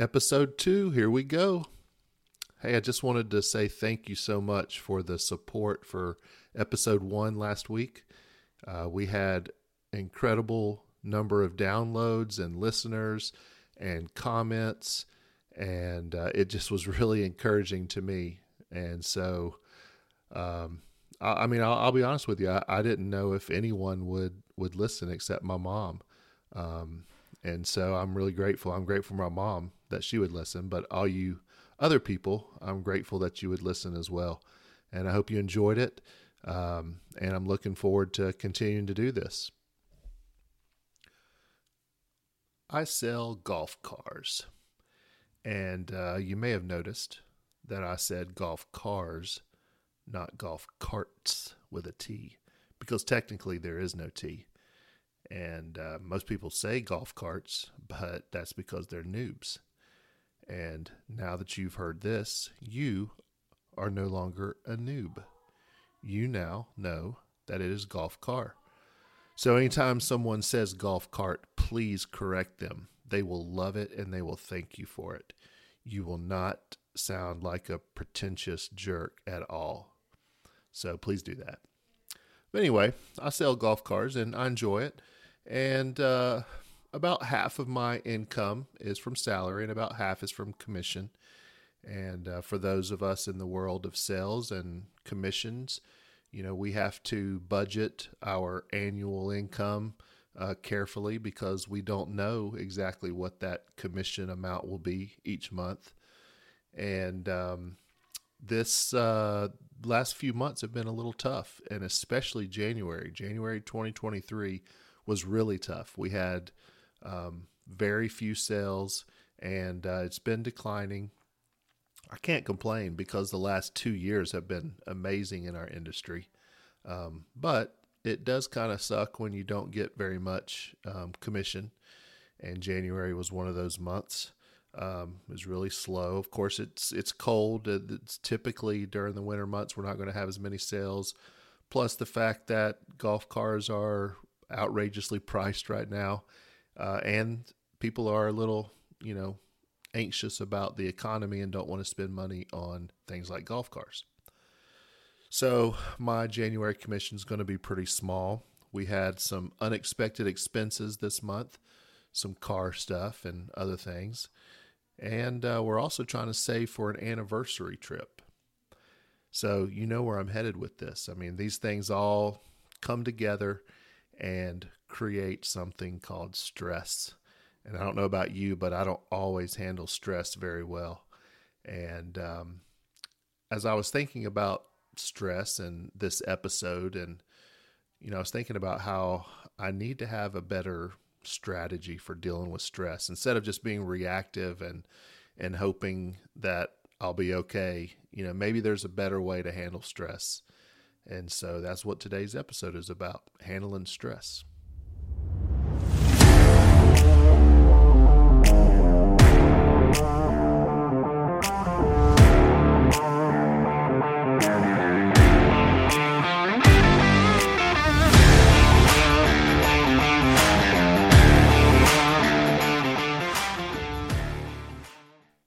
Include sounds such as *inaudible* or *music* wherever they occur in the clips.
Episode two, here we go. Hey, I just wanted to say thank you so much for the support for episode one last week. Uh, we had incredible number of downloads and listeners and comments, and uh, it just was *laughs* really encouraging to me. And so, um, I, I, mean, I'll, I'll, be honest with you, I, I, didn't know if anyone would would listen except my mom. Um, and so I'm really grateful. I'm grateful for my mom that she would listen, but all you other people, I'm grateful that you would listen as well. And I hope you enjoyed it. Um, and I'm looking forward to continuing to do this. I sell golf cars. And uh, you may have noticed that I said golf cars, not golf carts with a T, because technically there is no T. And uh, most people say golf carts, but that's because they're noobs. And now that you've heard this, you are no longer a noob. You now know that it is golf car. So anytime someone says golf cart, please correct them. They will love it and they will thank you for it. You will not sound like a pretentious jerk at all. So please do that. But anyway, I sell golf cars and I enjoy it. And uh, about half of my income is from salary and about half is from commission. And uh, for those of us in the world of sales and commissions, you know, we have to budget our annual income uh, carefully because we don't know exactly what that commission amount will be each month. And um, this uh, last few months have been a little tough, and especially January. January 2023 was really tough. We had um, very few sales, and uh, it's been declining. I can't complain because the last two years have been amazing in our industry. Um, but it does kind of suck when you don't get very much um, commission. And January was one of those months. Um, it was really slow. Of course, it's it's cold. It's typically during the winter months we're not going to have as many sales. Plus the fact that golf cars are outrageously priced right now, uh, and people are a little, you know, anxious about the economy and don't want to spend money on things like golf cars. So my January commission is going to be pretty small. We had some unexpected expenses this month, some car stuff and other things. And uh, we're also trying to save for an anniversary trip. So you know where I'm headed with this. I mean, these things all come together and create something called stress. And I don't know about you, but I don't always handle stress very well. And um, as I was thinking about stress and this episode, and you know, I was thinking about how I need to have a better strategy for dealing with stress instead of just being reactive and and hoping that I'll be okay. You know, maybe there's a better way to handle stress. And so that's what today's episode is about handling stress.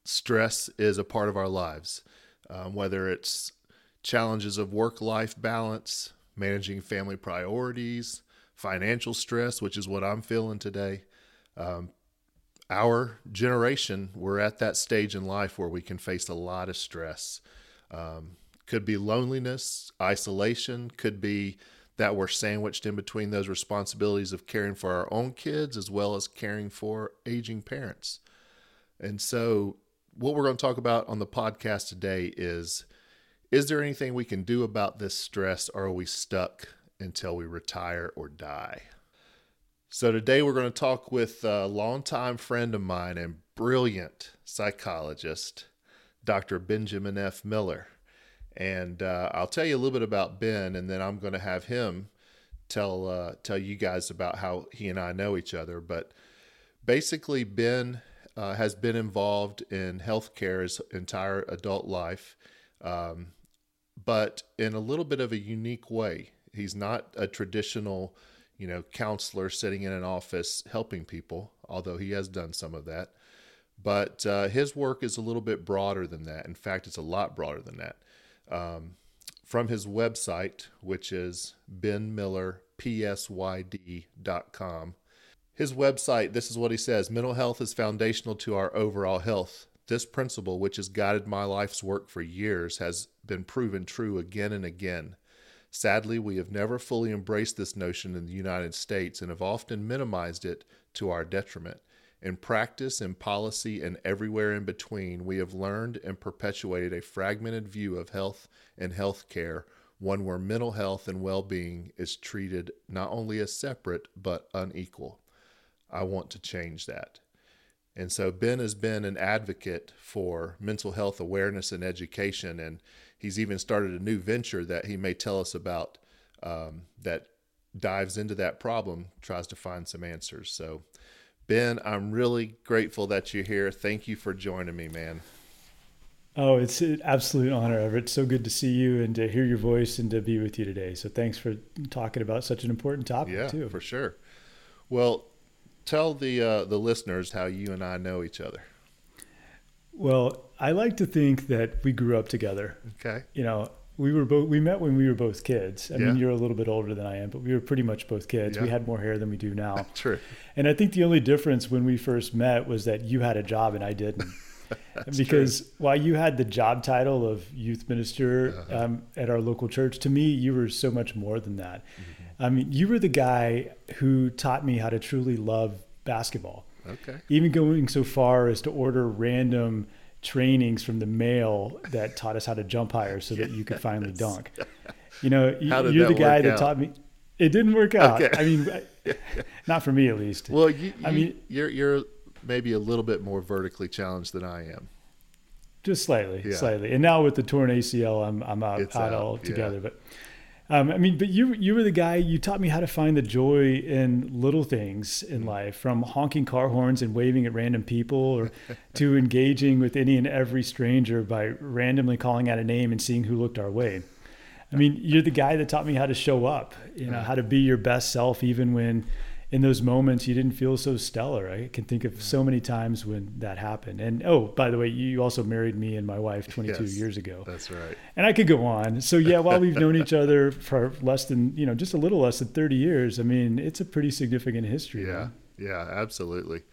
Stress is a part of our lives, um, whether it's challenges of work life balance, managing family priorities, financial stress, which is what I'm feeling today. Um, our generation, we're at that stage in life where we can face a lot of stress. Um, could be loneliness, isolation, could be that we're sandwiched in between those responsibilities of caring for our own kids as well as caring for aging parents. And so, what we're going to talk about on the podcast today is is there anything we can do about this stress, or are we stuck until we retire or die? So, today we're going to talk with a longtime friend of mine and brilliant psychologist, Dr. Benjamin F. Miller. And uh, I'll tell you a little bit about Ben, and then I'm going to have him tell uh, tell you guys about how he and I know each other. But basically, Ben uh, has been involved in healthcare his entire adult life. Um, but in a little bit of a unique way. He's not a traditional, you know, counselor sitting in an office helping people, although he has done some of that. But uh, his work is a little bit broader than that. In fact, it's a lot broader than that. Um, from his website, which is benmillerpsyd.com, his website, this is what he says mental health is foundational to our overall health. This principle, which has guided my life's work for years, has been proven true again and again. Sadly, we have never fully embraced this notion in the United States and have often minimized it to our detriment. In practice, in policy, and everywhere in between, we have learned and perpetuated a fragmented view of health and health care, one where mental health and well being is treated not only as separate, but unequal. I want to change that. And so Ben has been an advocate for mental health awareness and education, and he's even started a new venture that he may tell us about um, that dives into that problem, tries to find some answers. So, Ben, I'm really grateful that you're here. Thank you for joining me, man. Oh, it's an absolute honor, Everett. So good to see you and to hear your voice and to be with you today. So thanks for talking about such an important topic, yeah, too. for sure. Well, tell the uh, the listeners how you and I know each other. Well, I like to think that we grew up together. Okay. You know, we were both we met when we were both kids. I Yeah. mean, you're a little bit older than I am, but we were pretty much both kids. We had more hair than we do now. *laughs* True. And I think the only difference when we first met was that you had a job and I didn't. *laughs* because while you had the job title of youth minister Uh-huh. um, at our local church, to me, you were so much more than that. Mm-hmm. I mean, you were the guy who taught me how to truly love basketball. Okay. Even going so far as to order random trainings from the mail that taught us how to jump higher so that you could finally dunk. You know, you're the guy that out? taught me. It didn't work out. Okay. I mean, *laughs* not for me at least. Well, you, I you- mean- you're you're maybe a little bit more vertically challenged than I am. just slightly, Yeah. slightly. And now with the torn ACL, I'm I'm out, out, out, altogether. yeah. But um, I mean, but you you were the guy. You taught me how to find the joy in little things in Mm-hmm. life, from honking car horns and waving at random people, or to *laughs* engaging with any and every stranger by randomly calling out a name and seeing who looked our way. I mean, you're the guy that taught me how to show up. You know, how to be your best self, even when in those moments you didn't feel so stellar. I can think of so many times when that happened. And oh, by the way, you also married me and my wife 22 Yes. years ago. That's right. And I could go on. So yeah, *laughs* while we've known each other for less than, you know, just a little less than 30 years, I mean, it's a pretty significant history. Yeah, man. yeah, absolutely.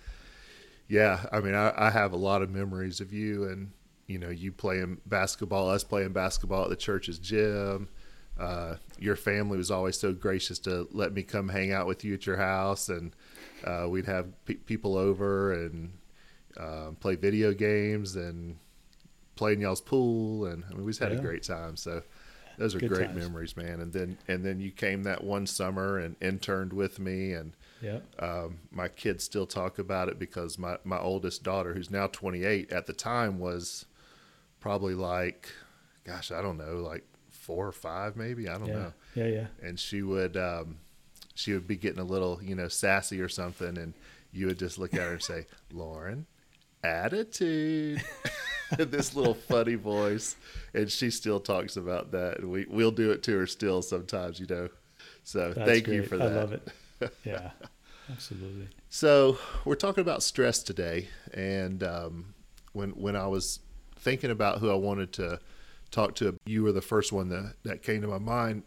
Yeah, I mean, I, I have a lot of memories of you, and you know, you playing basketball, us playing basketball at the church's gym. Uh, your family was always so gracious to let me come hang out with you at your house, and uh, we'd have pe- people over and um, play video games and play in y'all's pool, and I mean, we just had a great time. So those are Good great times. memories, man. And then and then you came that one summer and interned with me, and Yeah. um, my kids still talk about it because my, my oldest daughter, who's now 28, at the time was probably like, gosh, I don't know, like four or five, maybe. I don't Yeah. know. Yeah. Yeah. And she would, um, she would be getting a little, you know, sassy or something. And you would just look at her and say, *laughs* Lauren, attitude. *laughs* this little funny voice. And she still talks about that. And we, we'll do it to her still sometimes, you know. So That's thank you for that. I love it. *laughs* Yeah. Absolutely. So we're talking about stress today, and um, when when I was thinking about who I wanted to talk to, you were the first one that that came to my mind.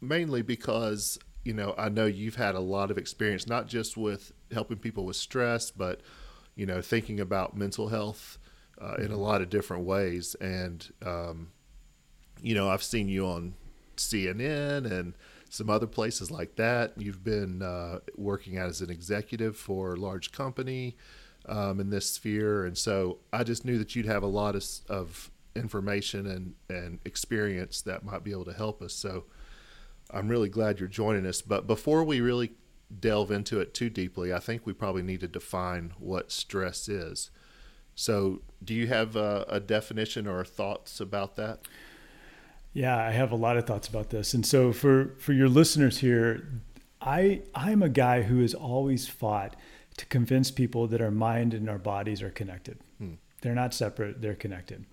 Mainly because you know I know you've had a lot of experience, not just with helping people with stress, but you know thinking about mental health uh, in a lot of different ways. And um, you know I've seen you on CNN and some other places like that. You've been uh, working as an executive for a large company um, in this sphere, and so I just knew that you'd have a lot of, of information and and experience that might be able to help us. So I'm really glad you're joining us. But before we really delve into it too deeply, I think we probably need to define what stress is. So, do you have a, a definition or thoughts about that? Yeah, I have a lot of thoughts about this. And so for for your listeners here, I I'm a guy who has always fought to convince people that our mind and our bodies are connected. Hmm. They're not separate, they're connected.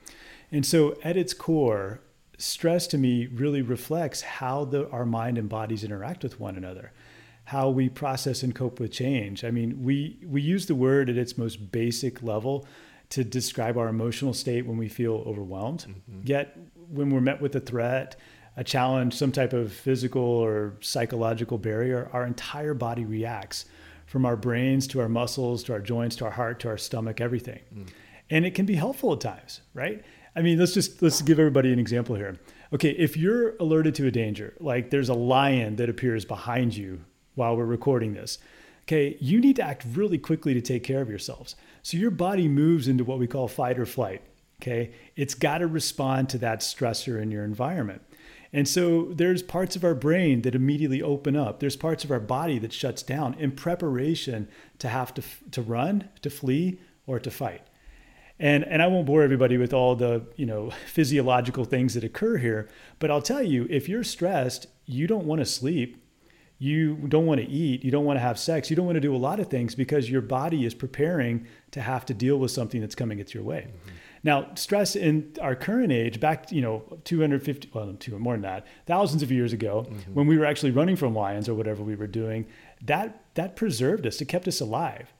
And so at its core, stress to me really reflects how the, our mind and bodies interact with one another. how we process and cope with change. I mean, we we use the word at its most basic level to describe our emotional state when we feel overwhelmed. Mm-hmm. Yet when we're met with a threat, a challenge, some type of physical or psychological barrier, our entire body reacts from our brains to our muscles to our joints to our heart to our stomach, everything. Mm. And it can be helpful at times, right? I mean, let's just let's give everybody an example here. Okay, if you're alerted to a danger, like there's a lion that appears behind you while we're recording this, okay, you need to act really quickly to take care of yourselves. So your body moves into what we call fight or flight. Okay, it's got to respond to that stressor in your environment. And so there's parts of our brain that immediately open up. There's parts of our body that shuts down in preparation to have to, to run, to flee, or to fight. And, and I won't bore everybody with all the you know *laughs* physiological things that occur here, but I'll tell you, if you're stressed, you don't want to sleep, you don't want to eat, you don't want to have sex, you don't want to do a lot of things because your body is preparing to have to deal with something that's coming its your way. Mm-hmm. Now, stress in our current age, back you know 250, well, two more than that, thousands of years ago, mm-hmm. when we were actually running from lions or whatever we were doing, that that preserved us. It kept us alive.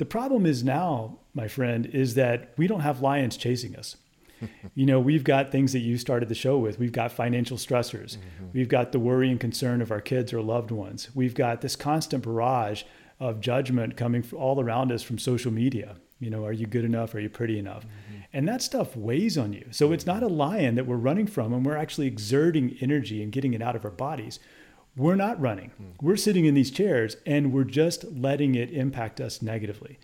The problem is now, my friend, is that we don't have lions chasing us. *laughs* you know, we've got things that you started the show with. We've got financial stressors. Mm-hmm. We've got the worry and concern of our kids or loved ones. We've got this constant barrage of judgment coming all around us from social media. You know, are you good enough? Are you pretty enough? Mm-hmm. And that stuff weighs on you. So it's not a lion that we're running from and we're actually exerting energy and getting it out of our bodies. We're not running. Mm. We're sitting in these chairs and we're just letting it impact us negatively.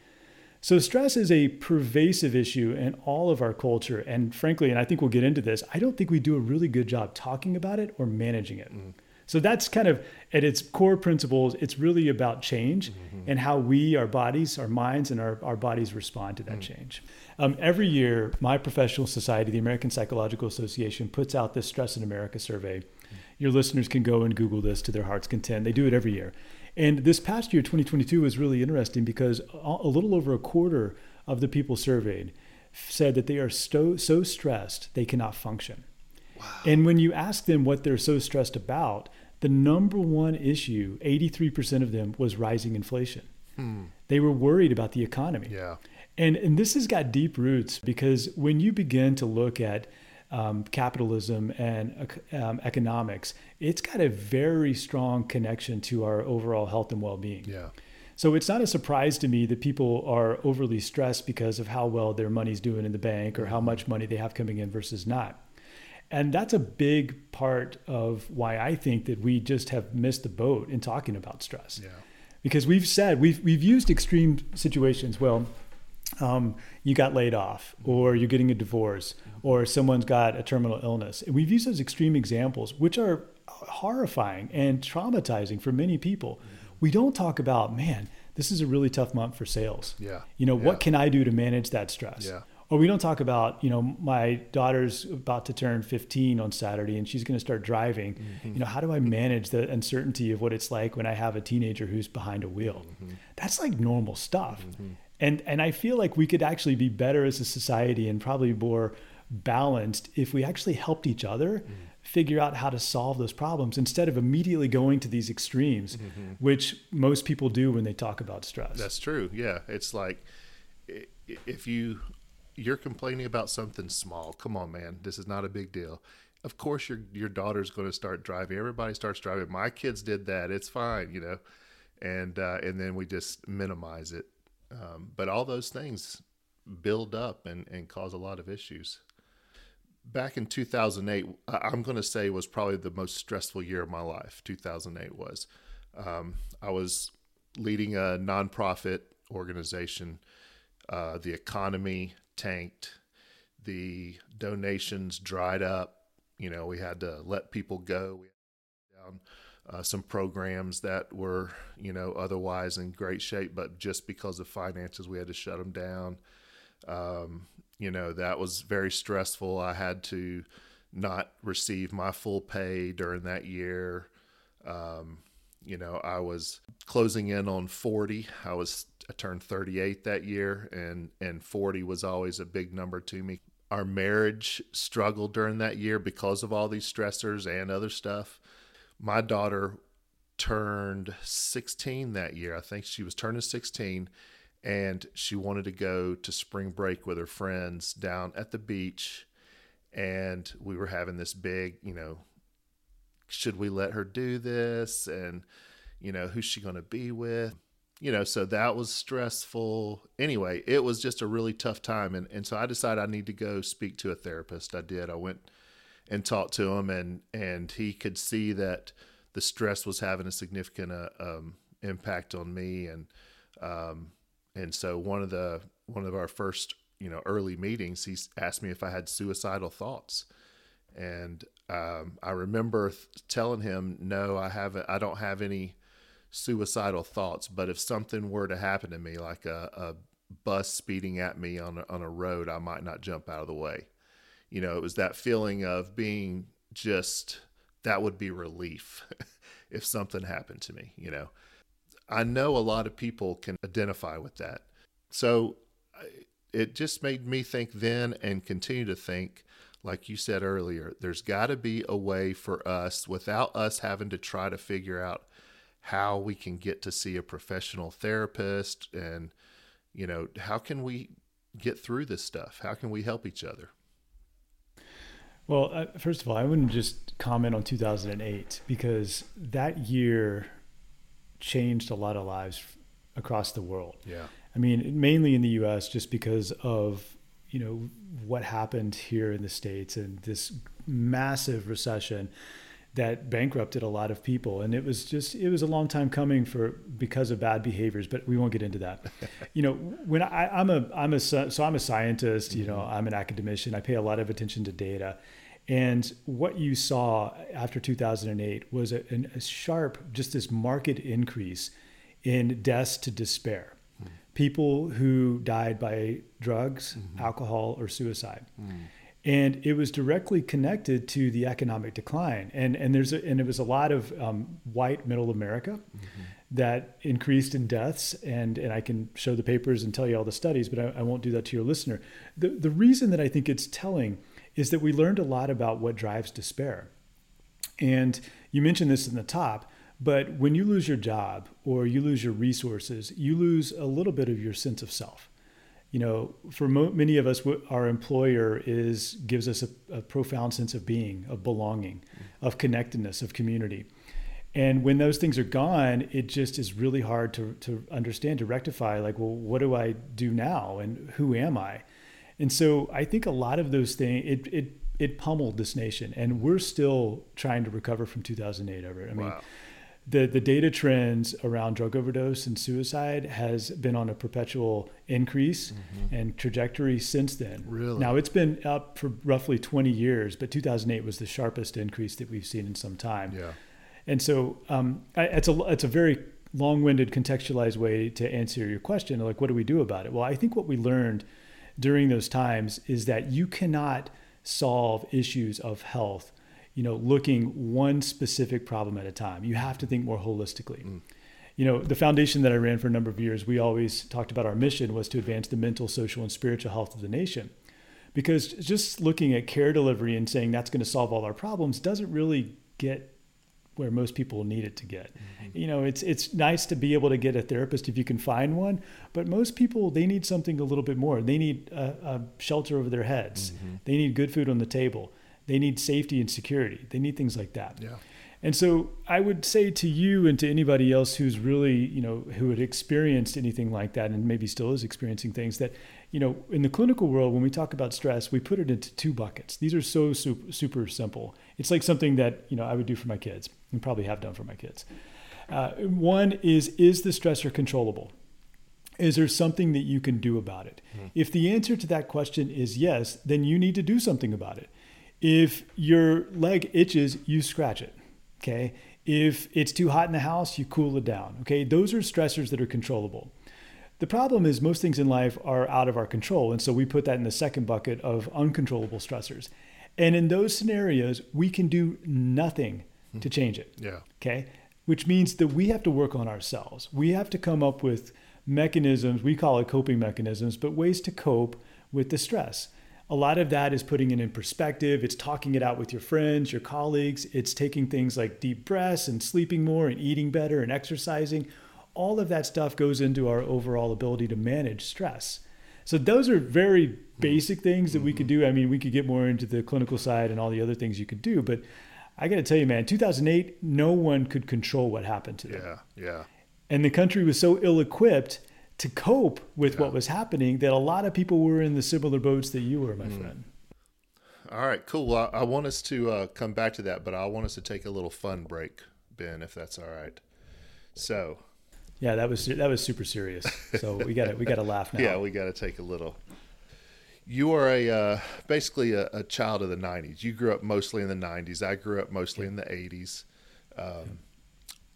So, stress is a pervasive issue in all of our culture. And frankly, and I think we'll get into this, I don't think we do a really good job talking about it or managing it. Mm. So that's kind of at its core principles, it's really about change mm-hmm. and how we, our bodies, our minds, and our, our bodies respond to that mm. change. Um, every year, my professional society, the American Psychological Association, puts out this Stress in America survey. Your listeners can go and Google this to their heart's content. They do it every year. And this past year, 2022, was really interesting because a little over a quarter of the people surveyed said that they are so, so stressed they cannot function. Wow. And when you ask them what they're so stressed about, the number one issue, 83% of them, was rising inflation. Hmm. They were worried about the economy. Yeah. And, and this has got deep roots because when you begin to look at um, capitalism and um, economics, it's got a very strong connection to our overall health and well being. Yeah. So it's not a surprise to me that people are overly stressed because of how well their money's doing in the bank or how mm-hmm. much money they have coming in versus not. And that's a big part of why I think that we just have missed the boat in talking about stress. Yeah. Because we've said we've we've used extreme situations. Well, um, you got laid off, or you're getting a divorce, or someone's got a terminal illness. And we've used those extreme examples, which are horrifying and traumatizing for many people. We don't talk about, man, this is a really tough month for sales. Yeah. You know, yeah. what can I do to manage that stress? Yeah or we don't talk about you know my daughter's about to turn 15 on saturday and she's going to start driving mm-hmm. you know how do i manage the uncertainty of what it's like when i have a teenager who's behind a wheel mm-hmm. that's like normal stuff mm-hmm. And and i feel like we could actually be better as a society and probably more balanced if we actually helped each other mm. figure out how to solve those problems instead of immediately going to these extremes mm-hmm. which most people do when they talk about stress that's true yeah it's like if you you're complaining about something small. Come on, man. This is not a big deal. Of course, your your daughter's going to start driving. Everybody starts driving. My kids did that. It's fine, you know. And uh, and then we just minimize it. Um, but all those things build up and, and cause a lot of issues. Back in 2008, I'm going to say was probably the most stressful year of my life. 2008 was. Um, I was leading a nonprofit organization. Uh, the economy tanked. The donations dried up. You know, we had to let people go. We down uh, some programs that were, you know, otherwise in great shape, but just because of finances, we had to shut them down. Um, you know, that was very stressful. I had to not receive my full pay during that year. Um, you know, I was closing in on 40. I was I turned 38 that year, and and 40 was always a big number to me. Our marriage struggled during that year because of all these stressors and other stuff. My daughter turned 16 that year. I think she was turning 16 and she wanted to go to spring break with her friends down at the beach. And we were having this big, you know, should we let her do this? And, you know, who's she going to be with? You know, so that was stressful. Anyway, it was just a really tough time. And, and so I decided I need to go speak to a therapist. I did. I went and talked to him, and, and he could see that the stress was having a significant uh, um, impact on me. And, um, and so one of the, one of our first, you know, early meetings, he asked me if I had suicidal thoughts. And um, I remember th- telling him, no, I haven't, I don't have any suicidal thoughts, but if something were to happen to me, like a, a bus speeding at me on a, on a road, I might not jump out of the way. You know, it was that feeling of being just, that would be relief *laughs* if something happened to me, you know. I know a lot of people can identify with that. So it just made me think then and continue to think like you said earlier, there's got to be a way for us without us having to try to figure out how we can get to see a professional therapist and you know, how can we get through this stuff? How can we help each other? Well, uh, first of all, I wouldn't just comment on 2008 because that year changed a lot of lives across the world. Yeah. I mean, mainly in the US just because of you know what happened here in the states and this massive recession that bankrupted a lot of people and it was just it was a long time coming for because of bad behaviors but we won't get into that *laughs* you know when I, i'm a i'm a so i'm a scientist you know i'm an academician i pay a lot of attention to data and what you saw after 2008 was a, a sharp just this market increase in deaths to despair people who died by drugs, mm-hmm. alcohol, or suicide. Mm. And it was directly connected to the economic decline. And, and, there's a, and it was a lot of um, white middle America mm-hmm. that increased in deaths. And, and I can show the papers and tell you all the studies, but I, I won't do that to your listener. The, the reason that I think it's telling is that we learned a lot about what drives despair. And you mentioned this in the top but when you lose your job or you lose your resources, you lose a little bit of your sense of self. You know, for mo- many of us, our employer is gives us a, a profound sense of being, of belonging, mm. of connectedness, of community. And when those things are gone, it just is really hard to, to understand, to rectify, like, well, what do I do now? And who am I? And so I think a lot of those things, it, it, it pummeled this nation. And we're still trying to recover from 2008 over it. I mean, wow the the data trends around drug overdose and suicide has been on a perpetual increase mm-hmm. and trajectory since then. Really? Now it's been up for roughly 20 years, but 2008 was the sharpest increase that we've seen in some time. Yeah. And so um, I, it's a it's a very long-winded contextualized way to answer your question like what do we do about it? Well, I think what we learned during those times is that you cannot solve issues of health you know, looking one specific problem at a time. You have to think more holistically. Mm. You know, the foundation that I ran for a number of years, we always talked about our mission was to advance the mental, social, and spiritual health of the nation. Because just looking at care delivery and saying that's going to solve all our problems doesn't really get where most people need it to get. Mm-hmm. You know, it's it's nice to be able to get a therapist if you can find one, but most people they need something a little bit more. They need a, a shelter over their heads. Mm-hmm. They need good food on the table. They need safety and security. They need things like that. Yeah. And so I would say to you and to anybody else who's really, you know, who had experienced anything like that and maybe still is experiencing things that, you know, in the clinical world, when we talk about stress, we put it into two buckets. These are so super, super simple. It's like something that, you know, I would do for my kids and probably have done for my kids. Uh, one is, is the stressor controllable? Is there something that you can do about it? Mm. If the answer to that question is yes, then you need to do something about it. If your leg itches, you scratch it. Okay. If it's too hot in the house, you cool it down. Okay. Those are stressors that are controllable. The problem is most things in life are out of our control. And so we put that in the second bucket of uncontrollable stressors. And in those scenarios, we can do nothing hmm. to change it. Yeah. Okay. Which means that we have to work on ourselves. We have to come up with mechanisms, we call it coping mechanisms, but ways to cope with the stress. A lot of that is putting it in perspective. It's talking it out with your friends, your colleagues. It's taking things like deep breaths and sleeping more and eating better and exercising. All of that stuff goes into our overall ability to manage stress. So those are very basic things that we could do. I mean, we could get more into the clinical side and all the other things you could do, but I got to tell you, man, 2008, no one could control what happened to them. Yeah, yeah. And the country was so ill equipped to cope with Yeah. what was happening that a lot of people were in the similar boats that you were, my Mm. friend. All right, cool. Well, I, want us to uh, come back to that, but I want us to take a little fun break, Ben, if that's all right. So, Yeah, that was that was super serious. So we got to we got to laugh *laughs* now. yeah, we got to take a little. You are a uh, basically a, a child of the '90s. You grew up mostly in the '90s. I grew up mostly in the '80s. Um,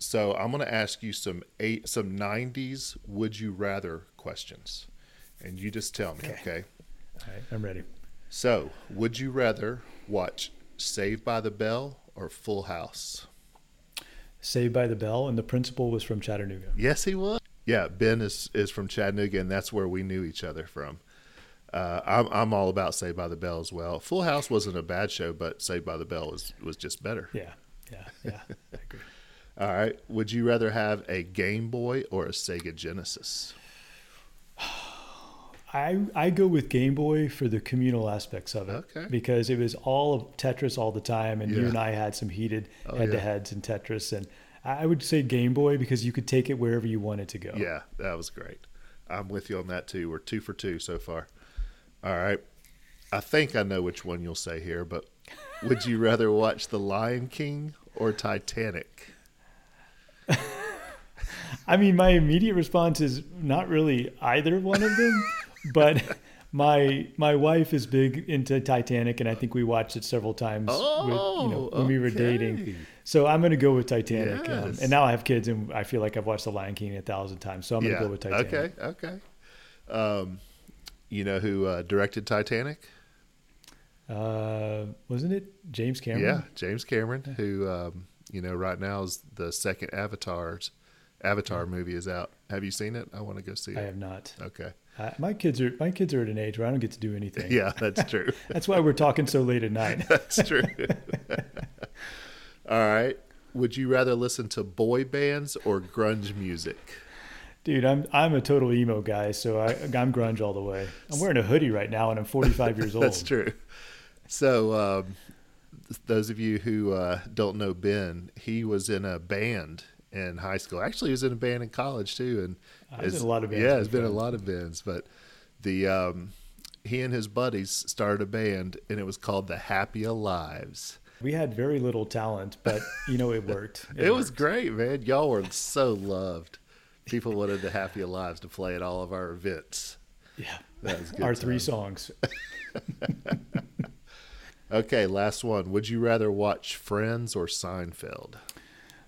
so I'm going to ask you some eight some '90s would you rather questions, and you just tell me, Okay. okay? All right, I'm ready. So, would you rather watch Saved by the Bell or Full House? Saved by the Bell, and the principal was from Chattanooga. Yes, he was. Yeah, Ben is is from Chattanooga, and that's where we knew each other from. Uh, I'm I'm all about Saved by the Bell as well. Full House wasn't a bad show, but Saved by the Bell was was just better. Yeah, yeah, yeah. I agree. All right. Would you rather have a Game Boy or a Sega Genesis? I I go with Game Boy for the communal aspects of it. Okay. Because it was all of Tetris all the time, and you and I had some heated Oh, head to yeah. heads in Tetris, and I would say Game Boy because you could take it wherever you wanted to go. Yeah, that was great. I'm with you on that too. We're two for two so far. All right. I think I know which one you'll say here, but would you rather watch The Lion King or Titanic? I mean, my immediate response is not really either one of them, *laughs* but my my wife is big into Titanic, and I think we watched it several times with, you know, when we were dating. So I'm going to go with Titanic. Um, and now I have kids, and I feel like I've watched The Lion King a thousand times. So I'm going to go with Titanic. Okay, okay. Um, you know who uh, directed Titanic? Uh, wasn't it James Cameron? Yeah, James Cameron, who um, you know right now is the second Avatar's Avatar movie is out. Have you seen it? I want to go see it. I have not. Okay. Uh, my kids are my kids are at an age where I don't get to do anything. *laughs* Yeah, that's true. *laughs* That's why we're talking so late at night. *laughs* That's true. All right. Would you rather listen to boy bands or grunge music? Dude, I'm I'm a total emo guy, so I, I'm grunge all the way. I'm wearing a hoodie right now, and I'm 45 years old. That's true. So, um, those of you who uh, don't know Ben, he was in a band in high school. Actually, he was in a band in college too, and I was a lot of bands, Yeah, there's been a lot of bands, but the um, he and his buddies started a band, and it was called the Happy Lives. We had very little talent, but you know it worked. *laughs* It, was worked. great, man. Y'all were so loved. People wanted the Happy Lives to play at all of our events. yeah. That was *laughs* good. Our three songs. *laughs* Okay, last one. Would you rather watch Friends or Seinfeld?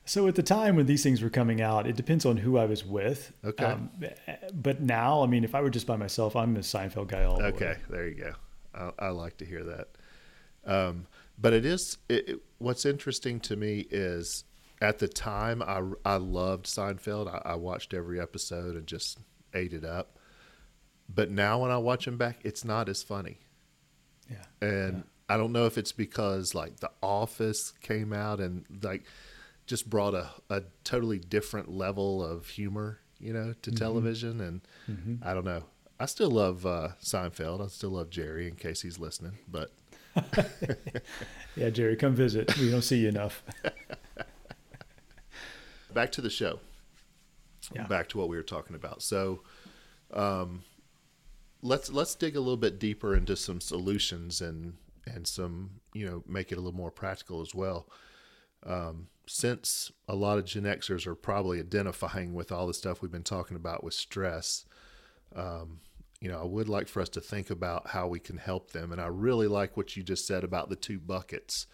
So at the time when these things were coming out, it depends on who I was with. Um, Okay. but now, I mean, if I were just by myself, I'm a Seinfeld guy all the way. Okay, there you go. I, I like to hear that. Um, but it is it, it- what's interesting to me is at the time I I loved Seinfeld. I, I watched every episode and just ate it up. But now when I watch them back, it's not as funny. Yeah. and I don't know if it's because like The Office came out and like just brought a, a totally different level of humor, you know, to television, and I don't know. I still love uh, Seinfeld. I still love Jerry in case he's listening, but *laughs* Yeah, Jerry, come visit. We don't see you enough. *laughs* back to the show. Yeah. Back to what we were talking about. So, um, let's let's dig a little bit deeper into some solutions and and some you know make it a little more practical as well. Um, since a lot of Gen Xers are probably identifying with all the stuff we've been talking about with stress, um, you know, I would like for us to think about how we can help them. And I really like what you just said about the two buckets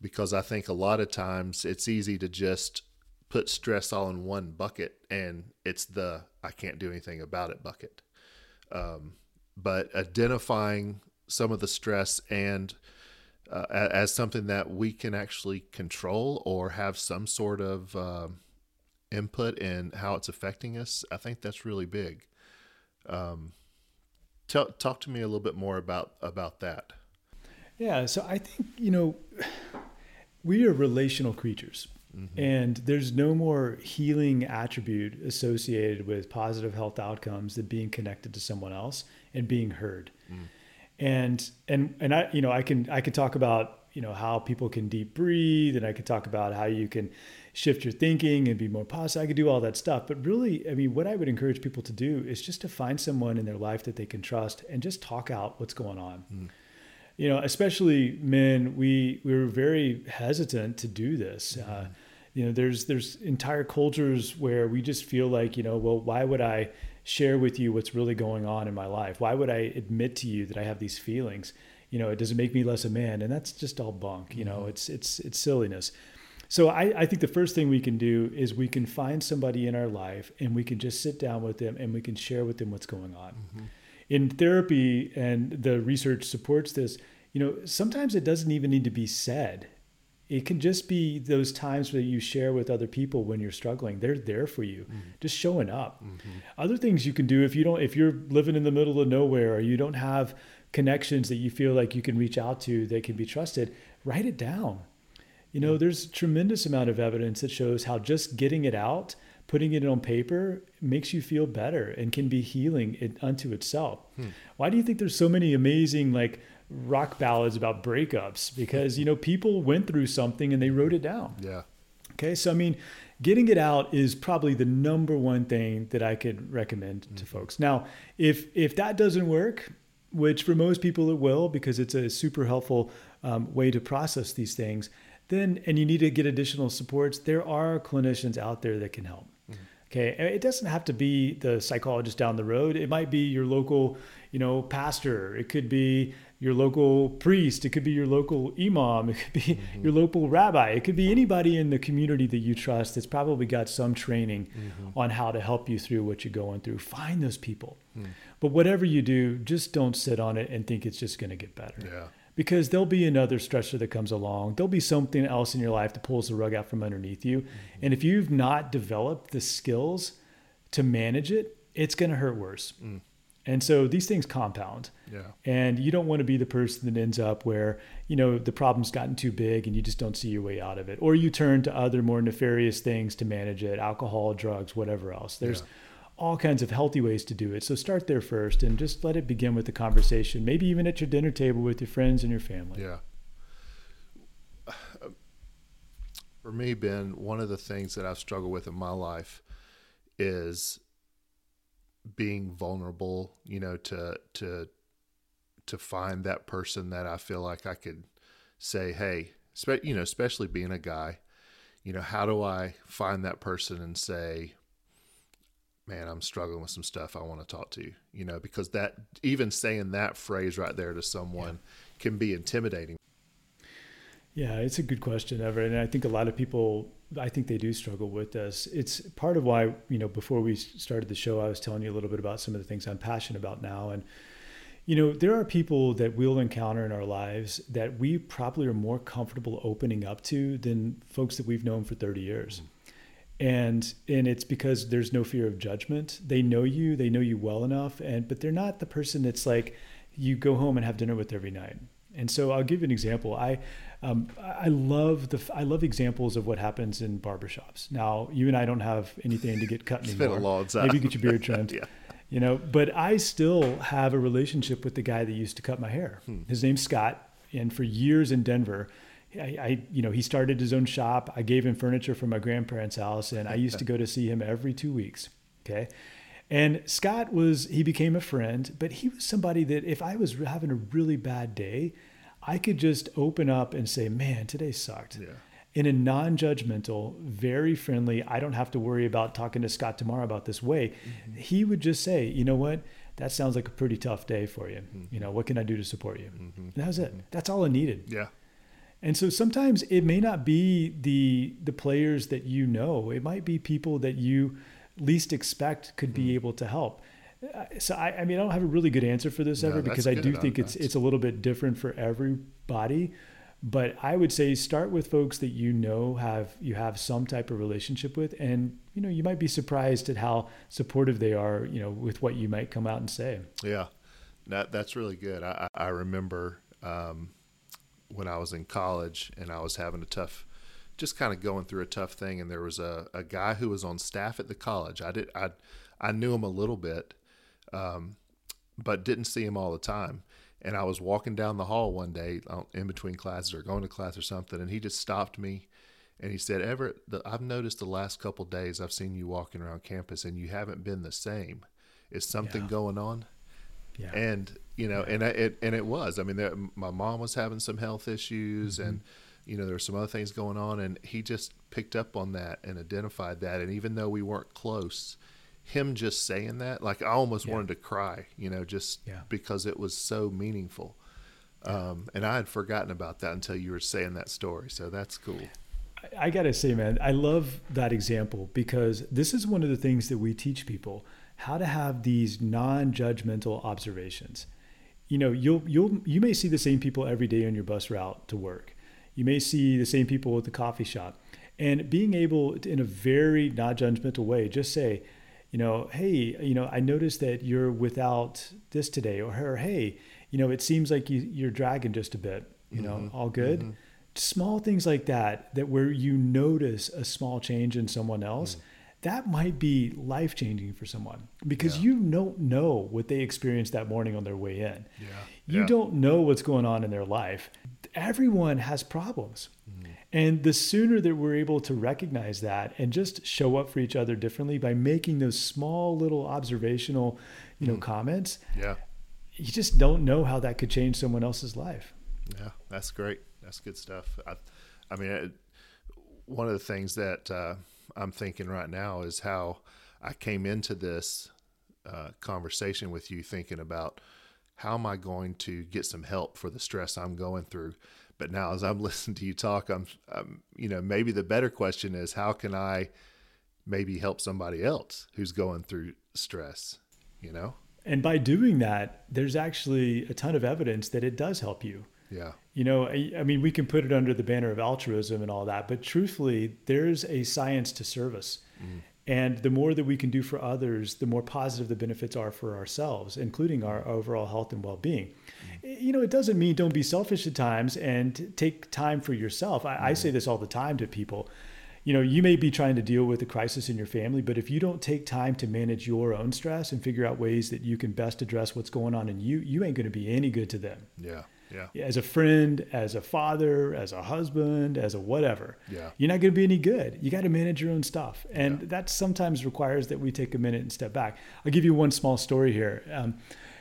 because I think a lot of times it's easy to just put stress all in one bucket and it's the I can't do anything about it bucket. Um, but identifying some of the stress and uh, as something that we can actually control or have some sort of um, input in how it's affecting us, I think that's really big. Um, tell talk to me a little bit more about about that. Yeah, so I think you know we are relational creatures. Mm-hmm. And there's no more healing attribute associated with positive health outcomes than being connected to someone else and being heard. Mm. And and and I you know I can I can talk about you know how people can deep breathe and I can talk about how you can shift your thinking and be more positive. I could do all that stuff. But really, I mean, what I would encourage people to do is just to find someone in their life that they can trust and just talk out what's going on. Mm. You know, especially men, we we were very hesitant to do this. Mm-hmm. Uh, you know, there's there's entire cultures where we just feel like, you know, well, why would I share with you what's really going on in my life? Why would I admit to you that I have these feelings? You know, it doesn't make me less a man, and that's just all bunk. You know, mm-hmm. it's it's it's silliness. So I, I think the first thing we can do is we can find somebody in our life and we can just sit down with them and we can share with them what's going on. Mm-hmm. In therapy, and the research supports this, you know, sometimes it doesn't even need to be said. It can just be those times where you share with other people when you're struggling. They're there for you, mm-hmm. just showing up. Mm-hmm. Other things you can do if you don't, if you're living in the middle of nowhere or you don't have connections that you feel like you can reach out to that can be trusted, write it down you know, there's a tremendous amount of evidence that shows how just getting it out, putting it on paper, makes you feel better and can be healing it unto itself. Hmm. Why do you think there's so many amazing like rock ballads about breakups? Because you know people went through something and they wrote it down. Yeah. Okay, so I mean, getting it out is probably the number one thing that I could recommend mm-hmm. to folks. Now, if if that doesn't work, which for most people it will, because it's a super helpful um, way to process these things then and you need to get additional supports, there are clinicians out there that can help. Mm-hmm. Okay, it doesn't have to be the psychologist down the road. It might be your local, you know, pastor. It could be your local priest. It could be your local imam. It could be mm-hmm. your local rabbi. It could be anybody in the community that you trust that's probably got some training mm-hmm. on how to help you through what you're going through. Find those people. Mm. But whatever you do, just don't sit on it and think it's just going to get better. Yeah because there'll be another stressor that comes along. There'll be something else in your life that pulls the rug out from underneath you. Mm-hmm. And if you've not developed the skills to manage it, it's going to hurt worse. Mm. And so these things compound. Yeah. And you don't want to be the person that ends up where, you know, the problem's gotten too big and you just don't see your way out of it. Or you turn to other more nefarious things to manage it, alcohol, drugs, whatever else. There's yeah all kinds of healthy ways to do it. So start there first and just let it begin with the conversation, maybe even at your dinner table with your friends and your family. Yeah. For me, Ben, one of the things that I've struggled with in my life is being vulnerable, you know, to to to find that person that I feel like I could say, "Hey, spe- you know, especially being a guy, you know, how do I find that person and say, man, I'm struggling with some stuff I want to talk to, you you know, because that even saying that phrase right there to someone yeah. can be intimidating. Yeah, it's a good question, Everett. And I think a lot of people, I think they do struggle with this. It's part of why, you know, before we started the show, I was telling you a little bit about some of the things I'm passionate about now. And, you know, there are people that we'll encounter in our lives that we probably are more comfortable opening up to than folks that we've known for 30 years. Mm-hmm and and it's because there's no fear of judgment they know you they know you well enough and but they're not the person that's like you go home and have dinner with every night and so i'll give you an example i um, i love the i love examples of what happens in barbershops now you and i don't have anything to get cut anymore *laughs* it's been a long time. maybe get your beard trimmed *laughs* yeah. you know but i still have a relationship with the guy that used to cut my hair hmm. his name's scott and for years in denver I, I, you know, he started his own shop. I gave him furniture from my grandparents' house, and I used to go to see him every two weeks. Okay. And Scott was, he became a friend, but he was somebody that if I was having a really bad day, I could just open up and say, man, today sucked. Yeah. In a non judgmental, very friendly, I don't have to worry about talking to Scott tomorrow about this way. Mm-hmm. He would just say, you know what? That sounds like a pretty tough day for you. Mm-hmm. You know, what can I do to support you? Mm-hmm. And that was it. Mm-hmm. That's all I needed. Yeah. And so sometimes it may not be the the players that you know. It might be people that you least expect could be hmm. able to help. So I, I mean, I don't have a really good answer for this no, ever because I do think it's it's a little bit different for everybody. But I would say start with folks that you know have you have some type of relationship with, and you know you might be surprised at how supportive they are. You know, with what you might come out and say. Yeah, That that's really good. I I remember um, when I was in college and I was having a tough, just kind of going through a tough thing, and there was a, a guy who was on staff at the college. I did I I knew him a little bit, um, but didn't see him all the time. And I was walking down the hall one day uh, in between classes or going to class or something, and he just stopped me and he said, Everett, the, I've noticed the last couple days I've seen you walking around campus and you haven't been the same. Is something Yeah. going on? Yeah. And you know, and I, it and it was. I mean, there, my mom was having some health issues, Mm-hmm. and you know, there were some other things going on, and he just picked up on that and identified that. And even though we weren't close, him just saying that, like I almost Yeah. wanted to cry, you know, just Yeah. because it was so meaningful. Um, and I had forgotten about that until you were saying that story. So that's cool. I- I gotta say, man, I love that example because this is one of the things that we teach people how to have these non-judgmental observations. You know, you'll you'll you may see the same people every day on your bus route to work. You may see the same people at the coffee shop, and being able to, in a very non-judgmental way, just say, you know, hey, you know, I noticed that you're without this today, or, or hey, you know, it seems like you, you're dragging just a bit. You know, mm-hmm. all good mm-hmm. small things like that that where you notice a small change in someone else mm. that might be life changing for someone because Yeah. you don't know what they experienced that morning on their way in Yeah. you Yeah. don't know what's going on in their life everyone has problems and the sooner that we're able to recognize that and just show up for each other differently by making those small little observational you know comments Yeah. you just don't know how that could change someone else's life Yeah, that's great. That's good stuff. I, I mean, it, one of the things that uh, I'm thinking right now is how I came into this uh, conversation with you thinking about how am I going to get some help for the stress I'm going through. But now, as I'm *laughs* listening to you talk, I'm, I'm, you know, maybe the better question is how can I maybe help somebody else who's going through stress, you know? And by doing that, there's actually a ton of evidence that it does help you. Yeah. You know, I, I mean, we can put it under the banner of altruism and all that, but truthfully, there's a science to service. Mm. And the more that we can do for others, the more positive the benefits are for ourselves, including our overall health and well being. Mm-hmm. You know, it doesn't mean don't be selfish at times and take time for yourself. I, I say mm-hmm. this all the time to people. You know, you may be trying to deal with a crisis in your family, but if you don't take time to manage your own stress and figure out ways that you can best address what's going on in you, you ain't going to be any good to them Yeah. Yeah. as a friend, as a father, as a husband, as a whatever. Yeah. You're not going to be any good. You got to manage your own stuff. And Yeah. that sometimes requires that we take a minute and step back. I'll give you one small story here. Um,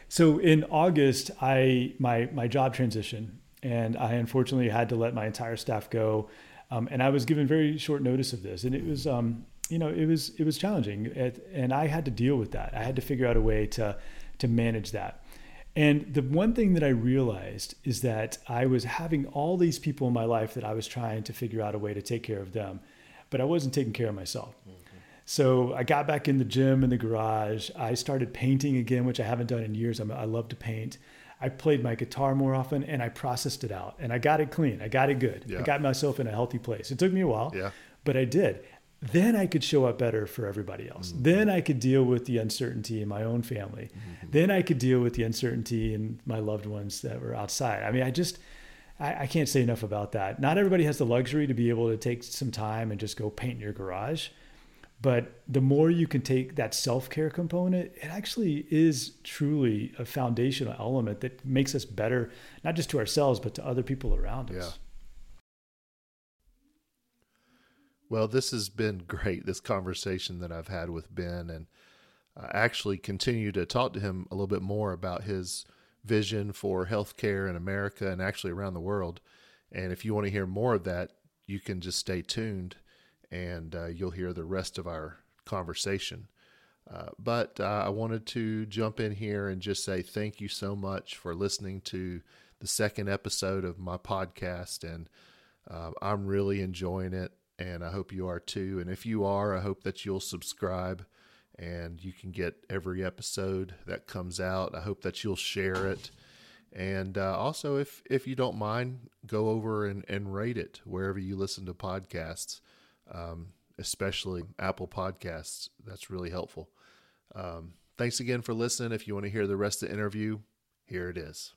so in August, I my my job transition, and I unfortunately had to let my entire staff go. Um, and I was given very short notice of this, and it was um, you know it was it was challenging, It- and I had to deal with that. I had to figure out a way to to manage that. And the one thing that I realized is that I was having all these people in my life that I was trying to figure out a way to take care of them, but I wasn't taking care of myself. Mm-hmm. So I got back in the gym in the garage. I started painting again, which I haven't done in years. I'm, I love to paint. I played my guitar more often and I processed it out and I got it clean. I got it good. Yeah. I got myself in a healthy place. It took me a while, Yeah. but I did. Then I could show up better for everybody else. Mm-hmm. Then I could deal with the uncertainty in my own family. Mm-hmm. Then I could deal with the uncertainty in my loved ones that were outside. I mean, I just, I, I can't say enough about that. Not everybody has the luxury to be able to take some time and just go paint in your garage. But the more you can take that self care component, it actually is truly a foundational element that makes us better, not just to ourselves, but to other people around us. Yeah. Well, this has been *laughs* great, this conversation that I've had with Ben, and I actually continue to talk to him a little bit more about his vision for healthcare in America and actually around the world. And if you want to hear more of that, you can just stay tuned and uh, you'll hear the rest of our conversation. Uh, but uh, I wanted to jump in here and just say thank you so much for listening to the second episode of my podcast. And uh, I'm really enjoying it, and I hope you are too. And if you are, I hope that you'll subscribe and you can get every episode that comes out. I hope that you'll share it. And uh, also, if, if you don't mind, go over and, and rate it wherever you listen to podcasts, um, especially Apple Podcasts. That's really helpful. Um, thanks again for listening. If you want to hear the rest of the interview, Here it is.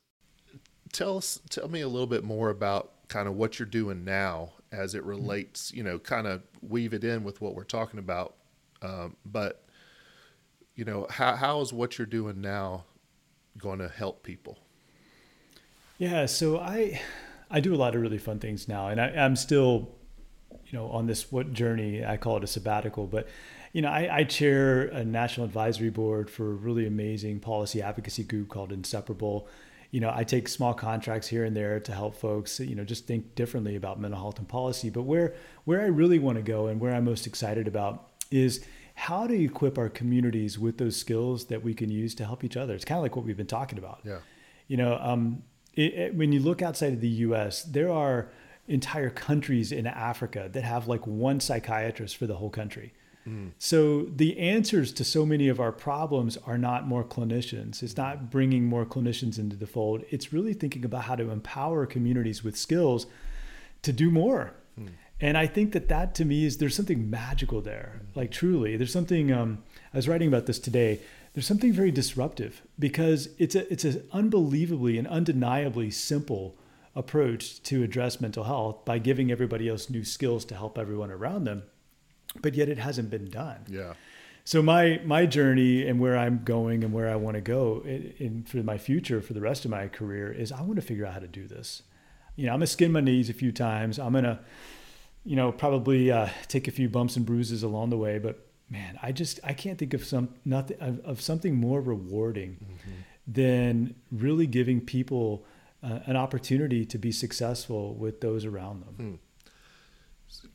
Tell us, tell me a little bit more about kind of what you're doing now as it relates. You know, kind of weave it in with what we're talking about. Um, but you know, how how is what you're doing now going to help people? Yeah, so I I do a lot of really fun things now, and I, I'm still, you know, on this what journey I call it a sabbatical, but you know, I, I, chair a national advisory board for a really amazing policy advocacy group called Inseparable. You know, I take small contracts here and there to help folks, you know, just think differently about mental health and policy. But where where I really want to go and where I'm most excited about is how to equip our communities with those skills that we can use to help each other. It's kind of like what we've been talking about. Yeah. You know, um, it, it, when you look outside of the U.S., there are entire countries in Africa that have like one psychiatrist for the whole country. Mm. So the answers to so many of our problems are not more clinicians. It's not bringing more clinicians into the fold. It's really thinking about how to empower communities with skills to do more. Mm. And I think that that to me is there's something magical there. Mm. Like truly, there's something. Um, I was writing about this today. There's something very disruptive because it's a it's an unbelievably and undeniably simple approach to address mental health by giving everybody else new skills to help everyone around them but yet it hasn't been done. Yeah. So my my journey and where I'm going and where I want to go in, in, for my future for the rest of my career is I want to figure out how to do this. You know, I'm gonna skin my knees a few times. I'm gonna, you know, probably uh, take a few bumps and bruises along the way. But man, I just I can't think of some nothing of, of something more rewarding mm-hmm. than really giving people uh, an opportunity to be successful with those around them. Hmm.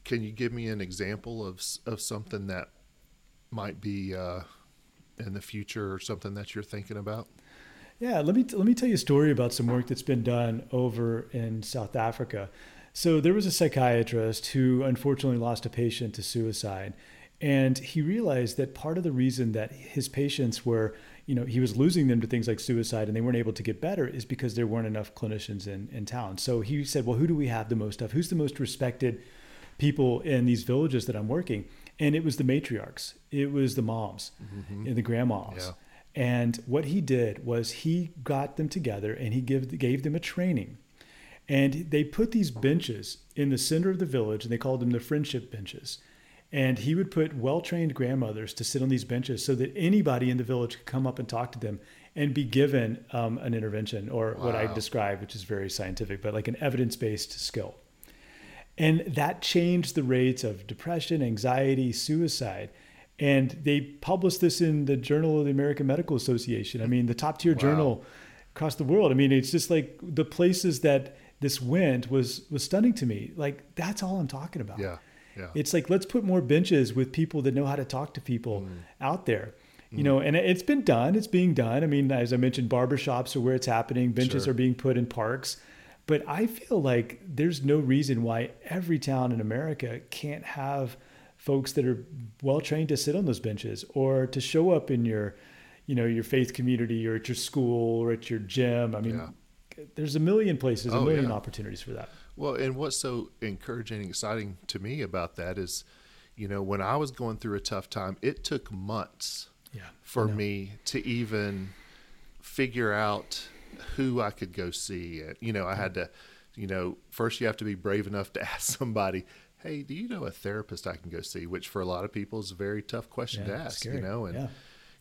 Can you give me an example of of something that might be uh, in the future or something that you're thinking about? Yeah, let me let me tell you a story about some work that's been done over in South Africa. So there was a psychiatrist who unfortunately lost a patient to suicide, and he realized that part of the reason that his patients were you know he was losing them to things like suicide and they weren't able to get better is because there weren't enough clinicians in, in town so he said well who do we have the most of who's the most respected people in these villages that I'm working. And it was the matriarchs, it was the moms mm-hmm. and the grandmas. Yeah. And what he did was he got them together and he give, gave them a training. And they put these benches in the center of the village and they called them the friendship benches. And he would put well trained grandmothers to sit on these benches so that anybody in the village could come up and talk to them and be given um, an intervention or wow. what I describe, which is very scientific, but like an evidence based skill. And that changed the rates of depression, anxiety, suicide. And they published this in the Journal of the American Medical Association. I mean, the top tier wow. journal across the world. I mean, it's just like the places that this went was was stunning to me. Like that's all I'm talking about. Yeah. Yeah. It's like let's put more benches with people that know how to talk to people mm. out there. You mm. know, and it's been done. It's being done. I mean, as I mentioned, barbershops are where it's happening. Benches sure. are being put in parks. But I feel like there's no reason why every town in America can't have folks that are well trained to sit on those benches or to show up in your, you know, your faith community or at your school or at your gym. I mean, yeah. there's a million places, oh, a million yeah. opportunities for that. Well, and what's so encouraging and exciting to me about that is, you know, when I was going through a tough time, it took months yeah, for me to even figure out who I could go see. You know, I had to, you know, first you have to be brave enough to *laughs* ask somebody, "Hey, do you know a therapist I can go see?" Which for a lot of people is a very tough question yeah, to ask. You know, and yeah.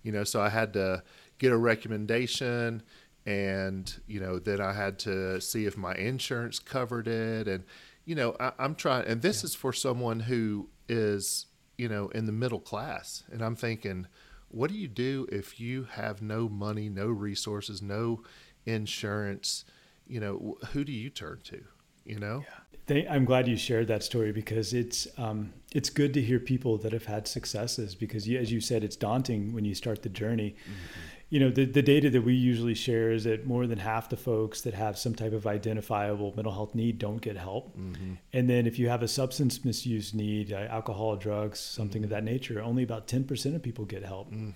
you know, so I had to get a recommendation, and you know, then I had to see if my insurance covered it, and you know, I, am trying, and this yeah. is for someone who is, you know, in the middle class, and I'm thinking. What do you do if you have no money, no resources, no insurance, you know, who do you turn to? You know? Yeah. They, I'm glad you shared that story because it's um, it's good to hear people that have had successes because you, as you said, it's daunting when you start the journey. Mm-hmm. You know, the, the data that we usually share is that more than half the folks that have some type of identifiable mental health need don't get help. Mm-hmm. And then if you have a substance misuse need, uh, alcohol, drugs, something mm-hmm. of that nature, only about 10% of people get help. Mm.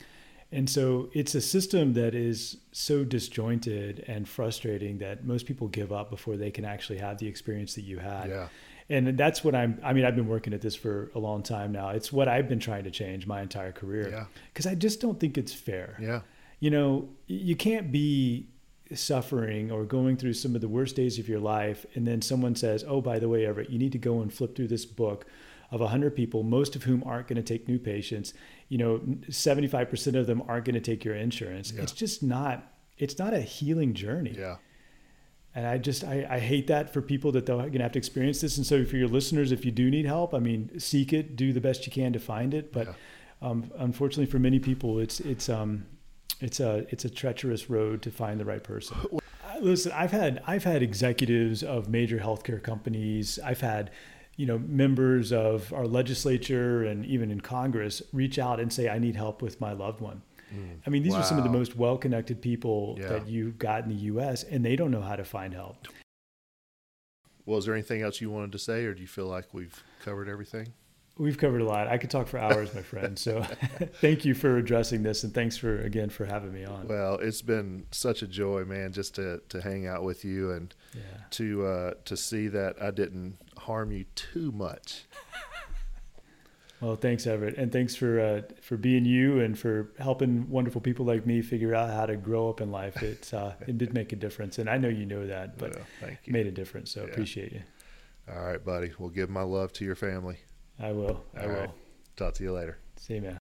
And so it's a system that is so disjointed and frustrating that most people give up before they can actually have the experience that you had. Yeah. And that's what I'm, I mean, I've been working at this for a long time now. It's what I've been trying to change my entire career. Yeah. Cause I just don't think it's fair. Yeah. You know, you can't be suffering or going through some of the worst days of your life, and then someone says, "Oh, by the way, Everett, you need to go and flip through this book." Of 100 people, most of whom aren't going to take new patients, you know, 75% of them aren't going to take your insurance. Yeah. It's just not, it's not a healing journey. Yeah. And I just I, I hate that for people that they're going to have to experience this. And so for your listeners, if you do need help, I mean, seek it, do the best you can to find it. But Yeah. um, unfortunately, for many people, it's it's um it's a it's a treacherous road to find the right person. Listen, I've had I've had executives of major healthcare companies. I've had you know members of our legislature and even in Congress reach out and say, "I need help with my loved one." Hmm. I mean, these are some of the most well-connected people Yeah. that you've got in the U.S. and they don't know how to find help. Well, is there anything else you wanted to say, or do you feel like we've covered everything? We've covered a lot. I could talk for hours, my friend. So, *laughs* thank you for addressing this, and thanks for again for having me on. Well, it's been such a joy, man, just to, to hang out with you and Yeah. to uh, to see that I didn't harm you too much. *laughs* Well, thanks, Everett, and thanks for uh, for being you and for helping wonderful people like me figure out how to grow up in life. It uh, it did make a difference, and I know you know that, but Well, thank it you. made a difference. So Yeah. appreciate you. All right, buddy. We'll give my love to your family. I will. I All will. right. Talk to you later. See you, man.